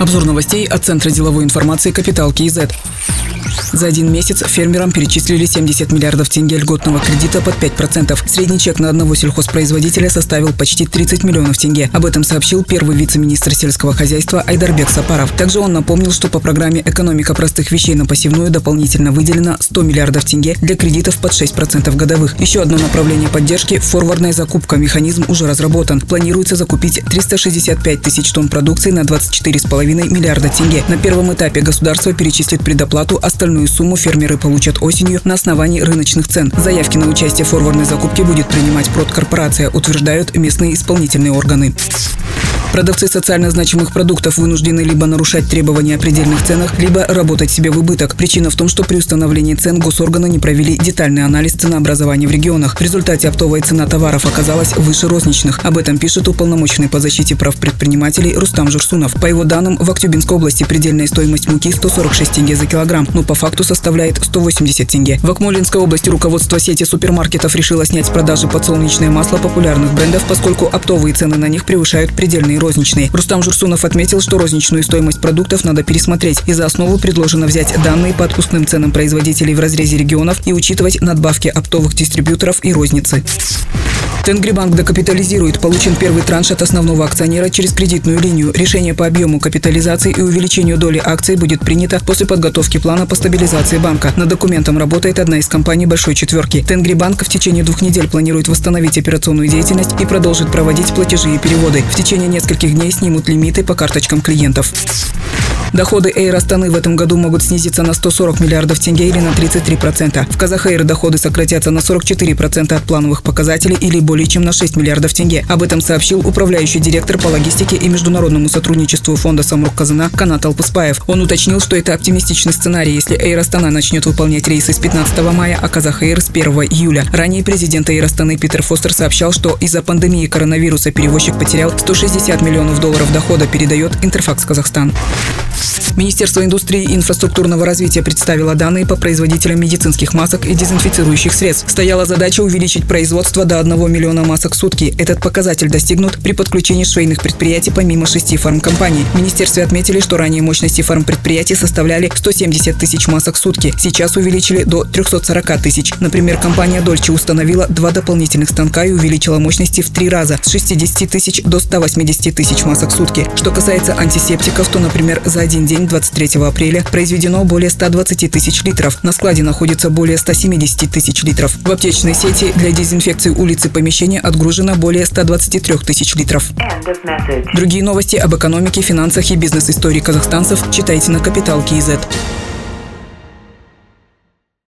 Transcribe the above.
Обзор новостей от Центра деловой информации «Капитал КИЗ». За один месяц фермерам перечислили 70 миллиардов тенге льготного кредита под 5%. Средний чек на одного сельхозпроизводителя составил почти 30 миллионов тенге. Об этом сообщил первый вице-министр сельского хозяйства Айдарбек Сапаров. Также он напомнил, что по программе «Экономика простых вещей на посевную» дополнительно выделено 100 миллиардов тенге для кредитов под 6% годовых. Еще одно направление поддержки – форвардная закупка. Механизм уже разработан. Планируется закупить 365 тысяч тонн продукции на 24,5 миллиарда тенге. На первом этапе государство перечислит предоплату, Остальную сумму фермеры получат осенью на основании рыночных цен. Заявки на участие в форвардной закупке будет принимать продкорпорация, утверждают местные исполнительные органы. Продавцы социально значимых продуктов вынуждены либо нарушать требования о предельных ценах, либо работать себе в убыток. Причина в том, что при установлении цен госорганы не провели детальный анализ ценообразования в регионах. В результате оптовая цена товаров оказалась выше розничных. Об этом пишет уполномоченный по защите прав предпринимателей Рустам Журсунов. По его данным, в Актюбинской области предельная стоимость муки 146 тенге за килограмм, но по факту составляет 180 тенге. В Акмолинской области руководство сети супермаркетов решило снять с продажи подсолнечное масло популярных брендов, поскольку оптовые цены на них превышают предельные розничные. Рустам Журсунов отметил, что розничную стоимость продуктов надо пересмотреть, и за основу предложено взять данные по отпускным ценам производителей в разрезе регионов и учитывать надбавки оптовых дистрибьюторов и розницы. Тенгрибанк докапитализирует. Получен первый транш от основного акционера через кредитную линию. Решение по объему капитализации и увеличению доли акций будет принято после подготовки плана по стабилизации банка. Над документом работает одна из компаний Большой Четверки. Тенгрибанк в течение двух недель планирует восстановить операционную деятельность и продолжит проводить платежи и переводы. В течение нескольких дней снимут лимиты по карточкам клиентов. Доходы Эйр Астаны в этом году могут снизиться на 140 миллиардов тенге или на 33%. В Казахэйр доходы сократятся на 44% от плановых показателей или более чем на 6 миллиардов тенге. Об этом сообщил управляющий директор по логистике и международному сотрудничеству фонда Самрук Казана Канат Алпыспаев. Он уточнил, что это оптимистичный сценарий, если Эйр Астана начнет выполнять рейсы с 15 мая, а Казахэйр с 1 июля. Ранее президент Эйр Астаны Питер Фостер сообщал, что из-за пандемии коронавируса перевозчик потерял 160 миллионов долларов дохода, передает Интерфакс Казахстан. Министерство индустрии и инфраструктурного развития представило данные по производителям медицинских масок и дезинфицирующих средств. Стояла задача увеличить производство до 1 миллиона масок в сутки. Этот показатель достигнут при подключении швейных предприятий помимо шести фармкомпаний. В министерстве отметили, что ранее мощности фармпредприятий составляли 170 тысяч масок в сутки. Сейчас увеличили до 340 тысяч. Например, компания Дольче установила два дополнительных станка и увеличила мощности в три раза с 60 тысяч до 180 тысяч масок в сутки. Что касается антисептиков, то, например, за один день 23 апреля произведено более 120 тысяч литров. На складе находится более 170 тысяч литров. В аптечной сети для дезинфекции улиц и помещения отгружено более 123 тысяч литров. Другие новости об экономике, финансах и бизнес-истории казахстанцев читайте на Капитал Киезет.